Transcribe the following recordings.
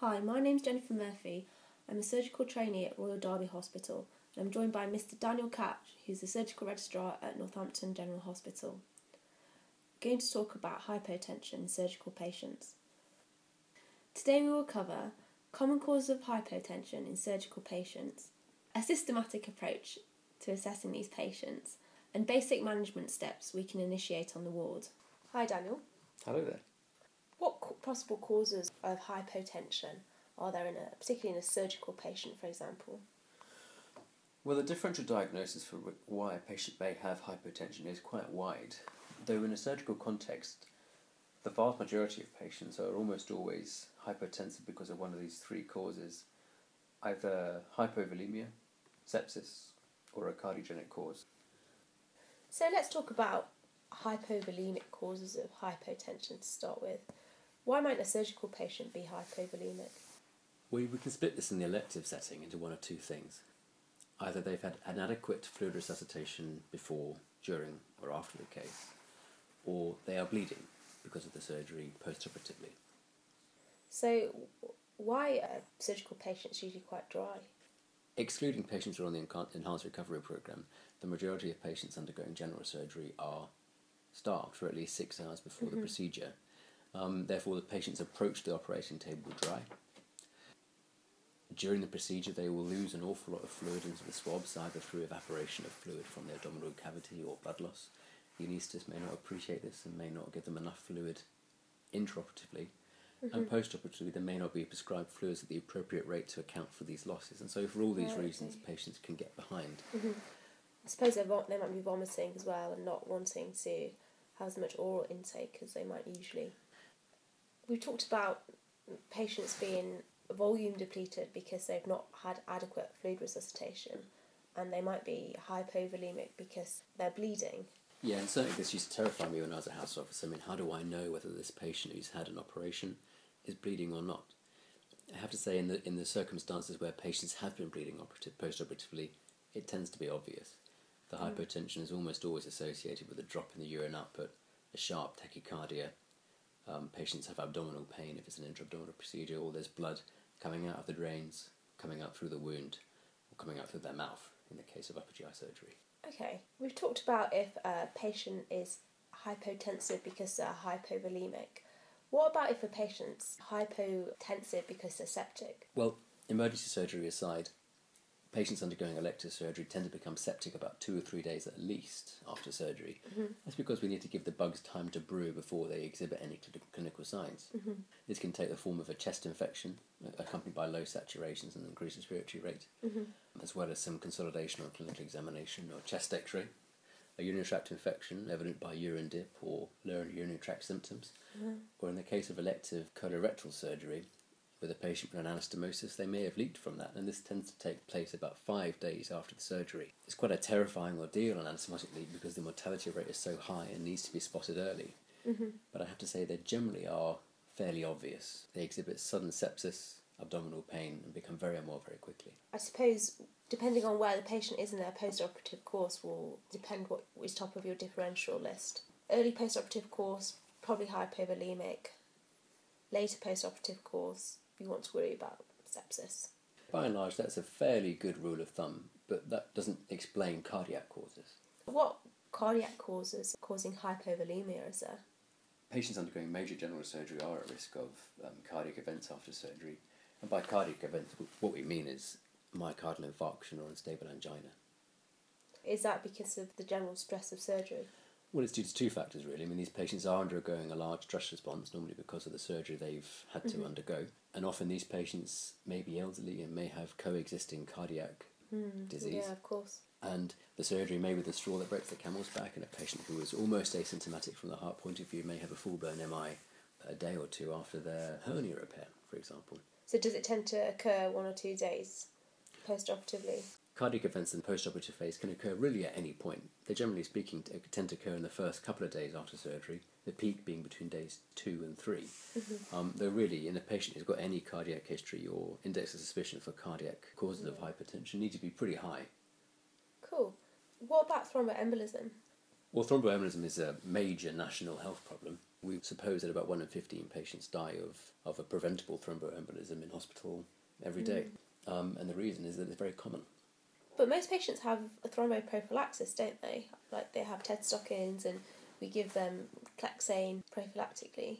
Hi, my name's Jennifer Murphy. I'm a surgical trainee at Royal Derby Hospital and I'm joined by Mr. Daniel Catch, who's the surgical registrar at Northampton General Hospital. We're going to talk about hypotension in surgical patients. Today we will cover common causes of hypotension in surgical patients, a systematic approach to assessing these patients, and basic management steps we can initiate on the ward. Hi, Daniel. Hello there. What possible causes of hypotension are there in a, particularly in a surgical patient, for example? Well, the differential diagnosis for why a patient may have hypotension is quite wide, though in a surgical context, the vast majority of patients are almost always hypotensive because of one of these three causes either hypovolemia, sepsis, or a cardiogenic cause. So let's talk about hypovolemic causes of hypotension to start with. Why might a surgical patient be hypovolemic? We, we can split this in the elective setting into one of two things. Either they've had inadequate fluid resuscitation before, during, or after the case, or they are bleeding because of the surgery postoperatively. So, why are surgical patients usually quite dry? Excluding patients who are on the enhanced recovery program, the majority of patients undergoing general surgery are starved for at least six hours before the mm-hmm. procedure. Um, therefore, the patients approach the operating table dry. During the procedure, they will lose an awful lot of fluid into the swabs, either through evaporation of fluid from the abdominal cavity or blood loss. The anaesthetist may not appreciate this and may not give them enough fluid intraoperatively. And postoperatively, there may not be prescribed fluids at the appropriate rate to account for these losses. And so, for all these Right, reasons, patients can get behind. I suppose they vom- they might be vomiting as well and not wanting to have as much oral intake as they might usually. We've talked about patients being volume depleted because they've not had adequate fluid resuscitation, and they might be hypovolemic because they're bleeding. Yeah, and certainly this used to terrify me when I was a house officer. I mean, how do I know whether this patient who's had an operation is bleeding or not? I have to say, in the in the circumstances where patients have been bleeding operative, post-operatively, it tends to be obvious. The mm. hypotension is almost always associated with a drop in the urine output, a sharp tachycardia. Um, patients have abdominal pain if it's an intra-abdominal procedure, or there's blood coming out of the drains, coming out through the wound, or coming out through their mouth in the case of upper GI surgery. Okay, we've talked about if a patient is hypotensive because they're hypovolemic. What about if a patient's hypotensive because they're septic? Well, emergency surgery aside, patients undergoing elective surgery tend to become septic about two or three days at least after surgery. Mm-hmm. That's because we need to give the bugs time to brew before they exhibit any cl- clinical signs. Mm-hmm. This can take the form of a chest infection, accompanied by low saturations and increased respiratory rate, mm-hmm. as well as some consolidation on clinical examination or chest x ray. A urinary tract infection, evident by urine dip or lower urinary tract symptoms, or in the case of elective colorectal surgery, with a patient with an anastomosis, they may have leaked from that, and this tends to take place about five days after the surgery. It's quite a terrifying ordeal on anastomotic leak because the mortality rate is so high and needs to be spotted early. Mm-hmm. But I have to say they generally are fairly obvious. They exhibit sudden sepsis, abdominal pain, and become very unwell very quickly. I suppose depending on where the patient is in their post-operative course will depend what is top of your differential list. Early post-operative course probably hypovolemic. Later post-operative course you want to worry about sepsis. By and large, that's a fairly good rule of thumb, but that doesn't explain cardiac causes. What cardiac causes causing hypovolemia is there? Patients undergoing major general surgery are at risk of um, cardiac events after surgery. And by cardiac events, what we mean is myocardial infarction or unstable angina. Is that because of the general stress of surgery? Well, it's due to two factors, really. I mean, these patients are undergoing a large stress response, normally because of the surgery they've had to mm-hmm. undergo. And often these patients may be elderly and may have coexisting cardiac mm. disease. Yeah, of course. And the surgery may be the straw that breaks the camel's back, and a patient who is almost asymptomatic from the heart point of view may have a full blown MI a day or two after their hernia repair, for example. So does it tend to occur one or two days post-operatively? Cardiac events in the post-operative phase can occur really at any point. They generally speaking tend to occur in the first couple of days after surgery, the peak being between days two and 3 Um, though really, in a patient who's got any cardiac history or index of suspicion for cardiac causes of hypertension need to be pretty high. Cool. What about thromboembolism? Well, thromboembolism is a major national health problem. We suppose that about 1 in 15 patients die of, of a preventable thromboembolism in hospital every day. Um, and the reason is that it's very common. But most patients have a thromboprophylaxis, don't they? Like they have TED stockings and we give them Clexane prophylactically.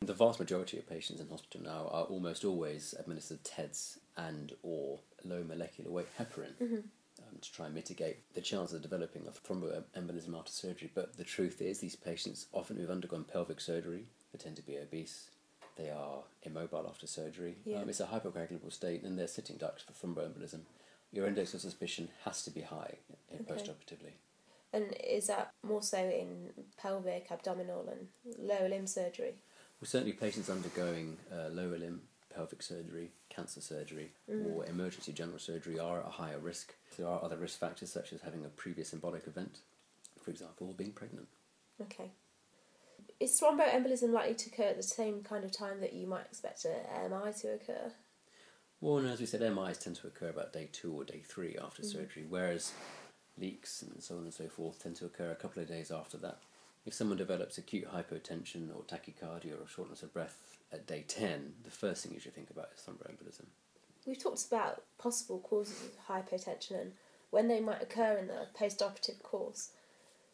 The vast majority of patients in hospital now are almost always administered TEDs and or low molecular weight heparin um, to try and mitigate the chance of developing a thromboembolism after surgery. But the truth is, these patients often who've undergone pelvic surgery, they tend to be obese. They are immobile after surgery. Yeah. Um, it's a hypercoagulable state, and they're sitting ducks for thromboembolism. Your index of suspicion has to be high in Okay. postoperatively. And is that more so in pelvic, abdominal, and lower limb surgery? Well, certainly patients undergoing uh, lower limb pelvic surgery, cancer surgery, or emergency general surgery are at a higher risk. There are other risk factors such as having a previous embolic event, for example, or being pregnant. Okay. Is thromboembolism likely to occur at the same kind of time that you might expect an MI to occur? Well, and as we said, MIs tend to occur about day two or day three after mm. surgery, whereas leaks and so on and so forth tend to occur a couple of days after that. If someone develops acute hypotension or tachycardia or shortness of breath at day 10, the first thing you should think about is thromboembolism. We've talked about possible causes of hypotension and when they might occur in the post-operative course.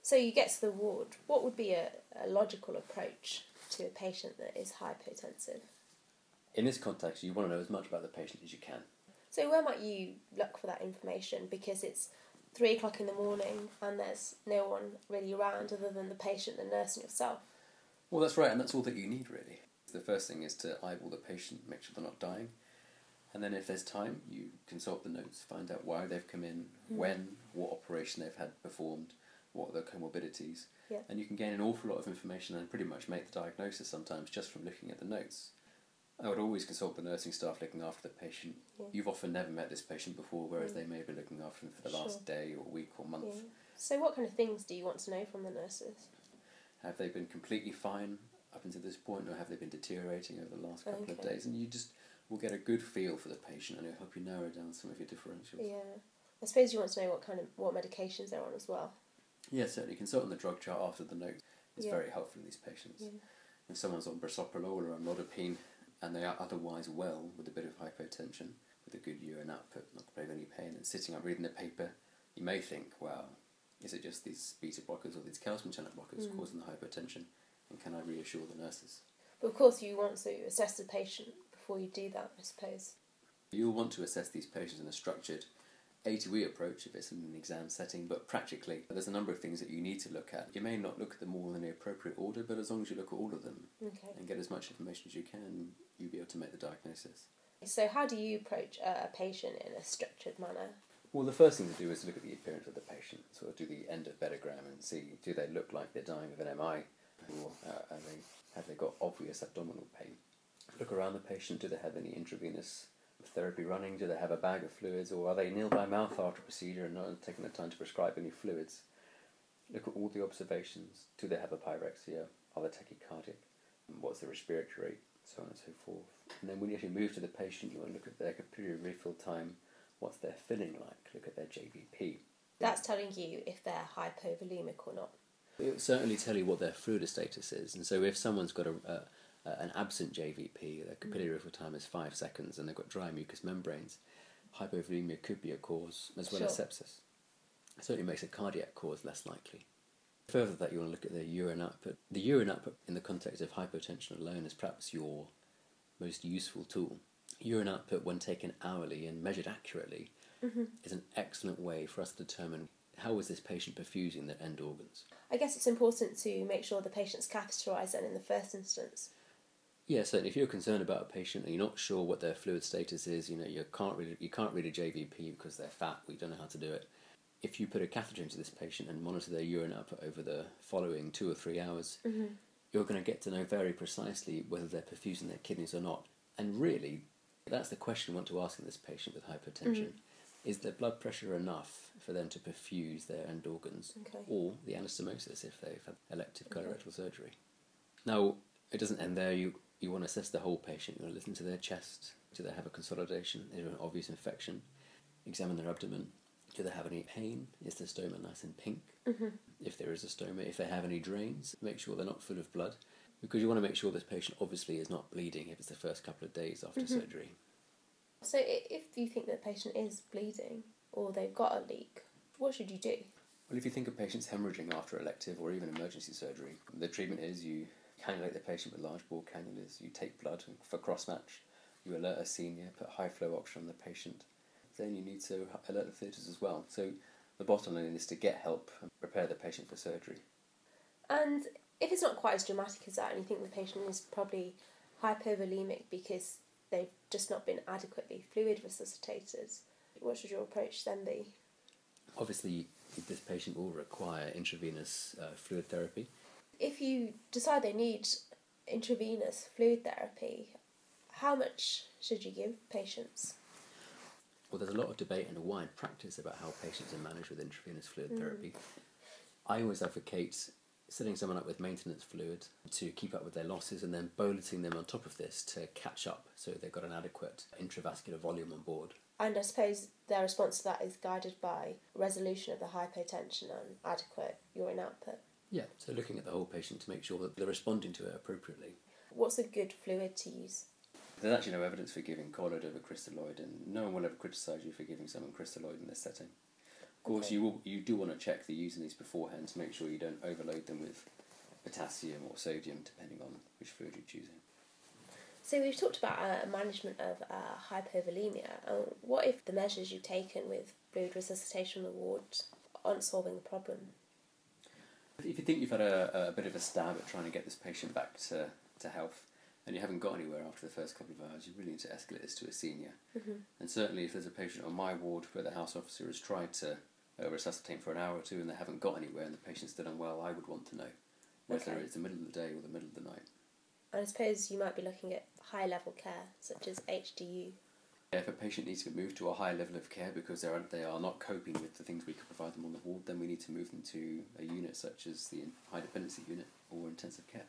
So you get to the ward. What would be a, a logical approach to a patient that is hypotensive? In this context, you want to know as much about the patient as you can. So where might you look for that information? Because it's three o'clock in the morning and there's no one really around other than the patient, the nurse, and yourself. Well, that's right, and that's all that you need really. The first thing is to eyeball the patient, make sure they're not dying, and then if there's time, you consult the notes, find out why they've come in, mm-hmm. when, what operation they've had performed, what are their comorbidities, Yeah. and you can gain an awful lot of information and pretty much make the diagnosis sometimes just from looking at the notes. I would always consult the nursing staff looking after the patient. Yeah. You've often never met this patient before, whereas Mm. they may be looking after them for the last day or week or month. Yeah. So what kind of things do you want to know from the nurses? Have they been completely fine up until this point, or have they been deteriorating over the last couple of days? And you just will get a good feel for the patient, and it'll help you narrow down some of your differentials. Yeah. I suppose you want to know what kind of what medications they're on as well. Yeah, certainly. Consulting the drug chart after the note is Yeah. very helpful in these patients. If someone's on bisoprolol or amlodipine, and they are otherwise well with a bit of hypotension, with a good urine output, not complaining of any pain, and sitting up reading the paper, you may think, well, is it just these beta blockers or these calcium channel blockers Mm. causing the hypotension? And can I reassure the nurses? But of course, you want to assess the patient before you do that. I suppose. You'll want to assess these patients in a structured A to E approach if it's in an exam setting, but practically there's a number of things that you need to look at. You may not look at them all in the appropriate order, but as long as you look at all of them Okay. and get as much information as you can, you'll be able to make the diagnosis. So how do you approach a patient in a structured manner? Well, the first thing to do is look at the appearance of the patient, sort of do the end of betagram and see do they look like they're dying of an MI, or uh, are they, have they got obvious abdominal pain. Look around the patient, do they have any intravenous therapy running, do they have a bag of fluids, or are they nil by mouth after procedure and not taking the time to prescribe any fluids. Look at all the observations, do they have a pyrexia, are they tachycardic, what's the respiratory rate, so on and so forth. And then when you actually move to the patient, you want to look at their period refill time, what's their filling like, look at their JVP. That's telling you if they're hypovolemic or not. It will certainly tell you what their fluid status is, and so if someone's got a, a, a an absent JVP, their mm. capillary refill time is five seconds, and they've got dry mucous membranes, hypovolemia could be a cause as well as sepsis. It certainly makes a cardiac cause less likely. Further, that you want to look at the urine output. The urine output, in the context of hypotension alone, is perhaps your most useful tool. Urine output, when taken hourly and measured accurately, mm-hmm. is an excellent way for us to determine how is this patient perfusing their end organs. I guess it's important to make sure the patient's catheterised then in the first instance. Yeah, certainly. If you're concerned about a patient and you're not sure what their fluid status is, you know, you can't read you can't read a JVP because they're fat. We don't know how to do it. If you put a catheter into this patient and monitor their urine output over the following two or three hours, mm-hmm. you're going to get to know very precisely whether they're perfusing their kidneys or not. And really, that's the question we want to ask in this patient with hypertension: mm-hmm. Is their blood pressure enough for them to perfuse their end organs, Okay. or the anastomosis if they've had elective mm-hmm. colorectal surgery? Now, it doesn't end there. You you want to assess the whole patient. You want to listen to their chest. Do they have a consolidation? Is there an obvious infection? Examine their abdomen. Do they have any pain? Is the stoma nice and pink? Mm-hmm. If there is a stoma, if they have any drains, make sure they're not full of blood. Because you want to make sure this patient obviously is not bleeding if it's the first couple of days after mm-hmm. surgery. So if you think the patient is bleeding or they've got a leak, what should you do? Well, if you think of patients hemorrhaging after elective or even emergency surgery, the treatment is you cannulate the patient with large bore cannulas, you take blood for cross match, you alert a senior, put high flow oxygen on the patient. Then you need to alert the theatres as well. So the bottom line is to get help and prepare the patient for surgery. And if it's not quite as dramatic as that and you think the patient is probably hypovolemic because they've just not been adequately fluid resuscitated, what should your approach then be? Obviously, this patient will require intravenous uh, fluid therapy. If you decide they need intravenous fluid therapy, how much should you give patients? Well, there's a lot of debate and a wide practice about how patients are managed with intravenous fluid mm. therapy. I always advocate setting someone up with maintenance fluid to keep up with their losses and then bolusing them on top of this to catch up so they've got an adequate intravascular volume on board. And I suppose their response to that is guided by resolution of the hypotension and adequate urine output. Yeah, so looking at the whole patient to make sure that they're responding to it appropriately. What's a good fluid to use? There's actually no evidence for giving colloid over crystalloid, and no one will ever criticise you for giving someone crystalloid in this setting. Of course, Okay. you will, you do want to check the U&Es beforehand to make sure you don't overload them with potassium or sodium, depending on which fluid you're choosing. So we've talked about uh, management of uh, hypovolemia. Uh, what if the measures you've taken with fluid resuscitation on the ward aren't solving the problem? If you think you've had a, a bit of a stab at trying to get this patient back to, to health and you haven't got anywhere after the first couple of hours, you really need to escalate this to a senior. And certainly, if there's a patient on my ward where the house officer has tried to uh, resuscitate for an hour or two and they haven't got anywhere and the patient's still unwell, I would want to know whether Okay. it's the middle of the day or the middle of the night. And I suppose you might be looking at high level care, such as HDU. If a patient needs to be moved to a higher level of care because they are, they are not coping with the things we can provide them on the ward, then we need to move them to a unit such as the high dependency unit or intensive care.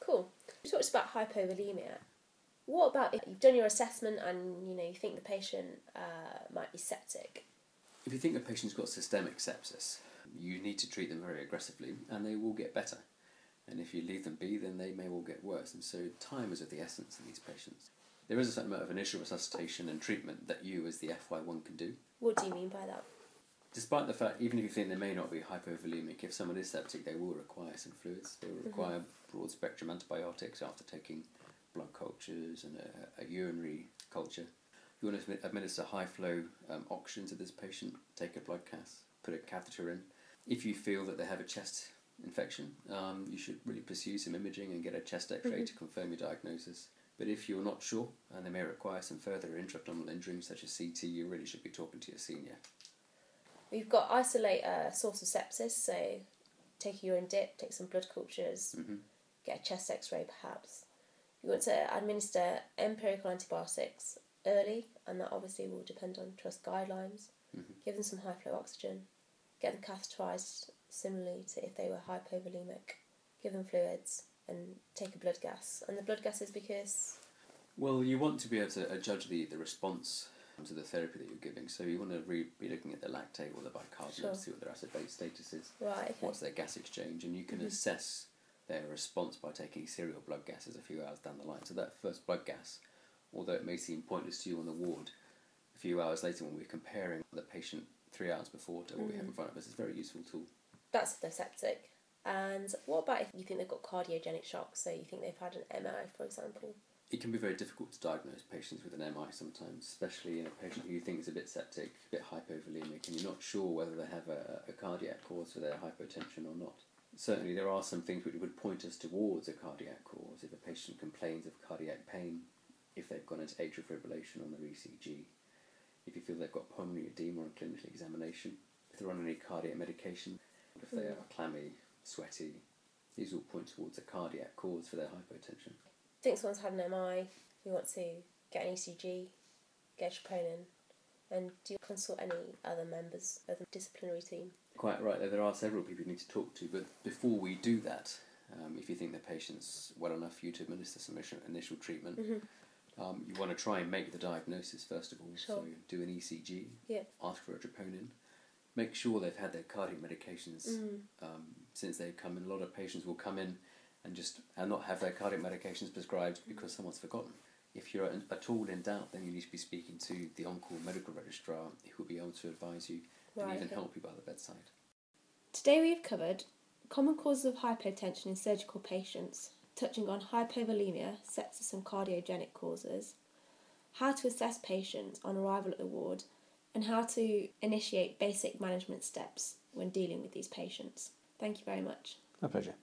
Cool. You talked about hypovolemia. What about if you've done your assessment and you know you think the patient uh, might be septic? If you think a patient's got systemic sepsis, you need to treat them very aggressively and they will get better. And if you leave them be, then they may well get worse. And so time is of the essence in these patients. There is a certain amount of initial resuscitation and treatment that you, as the FY1, can do. What do you mean by that? Despite the fact, even if you think they may not be hypovolemic, if someone is septic, they will require some fluids. They will require broad spectrum antibiotics after taking blood cultures and a, a urinary culture. You want to administer high flow um, oxygen to this patient, take a blood gas, put a catheter in. If you feel that they have a chest infection, um, you should really pursue some imaging and get a chest x ray to confirm your diagnosis. But if you're not sure and they may require some further intra-abdominal injury, such as CT, you really should be talking to your senior. We've got isolate a source of sepsis, so take a urine dip, take some blood cultures, Mhm. get a chest x ray perhaps. You want to administer empirical antibiotics early, and that obviously will depend on trust guidelines. Give them some high flow oxygen, get them catheterised similarly to if they were hypovolemic, give them fluids, and take a blood gas. And the blood gas is because Well, you want to be able to uh, judge the, the response to the therapy that you're giving. So you want to re- be looking at the lactate or the bicarbonate, Sure. see what their acid base status is, right, okay. what's their gas exchange, and you can assess their response by taking serial blood gases a few hours down the line. So that first blood gas, although it may seem pointless to you on the ward, a few hours later when we're comparing the patient three hours before to what we have in front of us, it's a very useful tool. That's the septic. And what about if you think they've got cardiogenic shock? So you think they've had an MI, for example. It can be very difficult to diagnose patients with an MI sometimes, especially in a patient who you think is a bit septic, a bit hypovolemic, and you're not sure whether they have a, a cardiac cause for their hypotension or not. Certainly, there are some things which would point us towards a cardiac cause. If a patient complains of cardiac pain, if they've gone into atrial fibrillation on their ECG, if you feel they've got pulmonary edema on clinical examination, if they're on any cardiac medication, if they hmm. are clammy, sweaty, these all point towards a cardiac cause for their hypotension. Think someone's had an MI, you want to get an ECG, get a troponin, and do you consult any other members of the disciplinary team? Quite right. There are several people you need to talk to, but before we do that, um, if you think the patient's well enough for you to administer some initial, treatment, um, you want to try and make the diagnosis first of all. Sure. So do an ECG, Yeah. ask for a troponin, make sure they've had their cardiac medications um, since they've come in. A lot of patients will come in and just and not have their cardiac medications prescribed because someone's forgotten. If you're at all in doubt, then you need to be speaking to the on-call medical registrar who will be able to advise you and even okay. help you by the bedside. Today we have covered common causes of hypotension in surgical patients, touching on hypovolemia, sepsis, and cardiogenic causes, how to assess patients on arrival at the ward, and how to initiate basic management steps when dealing with these patients. Thank you very much. My pleasure.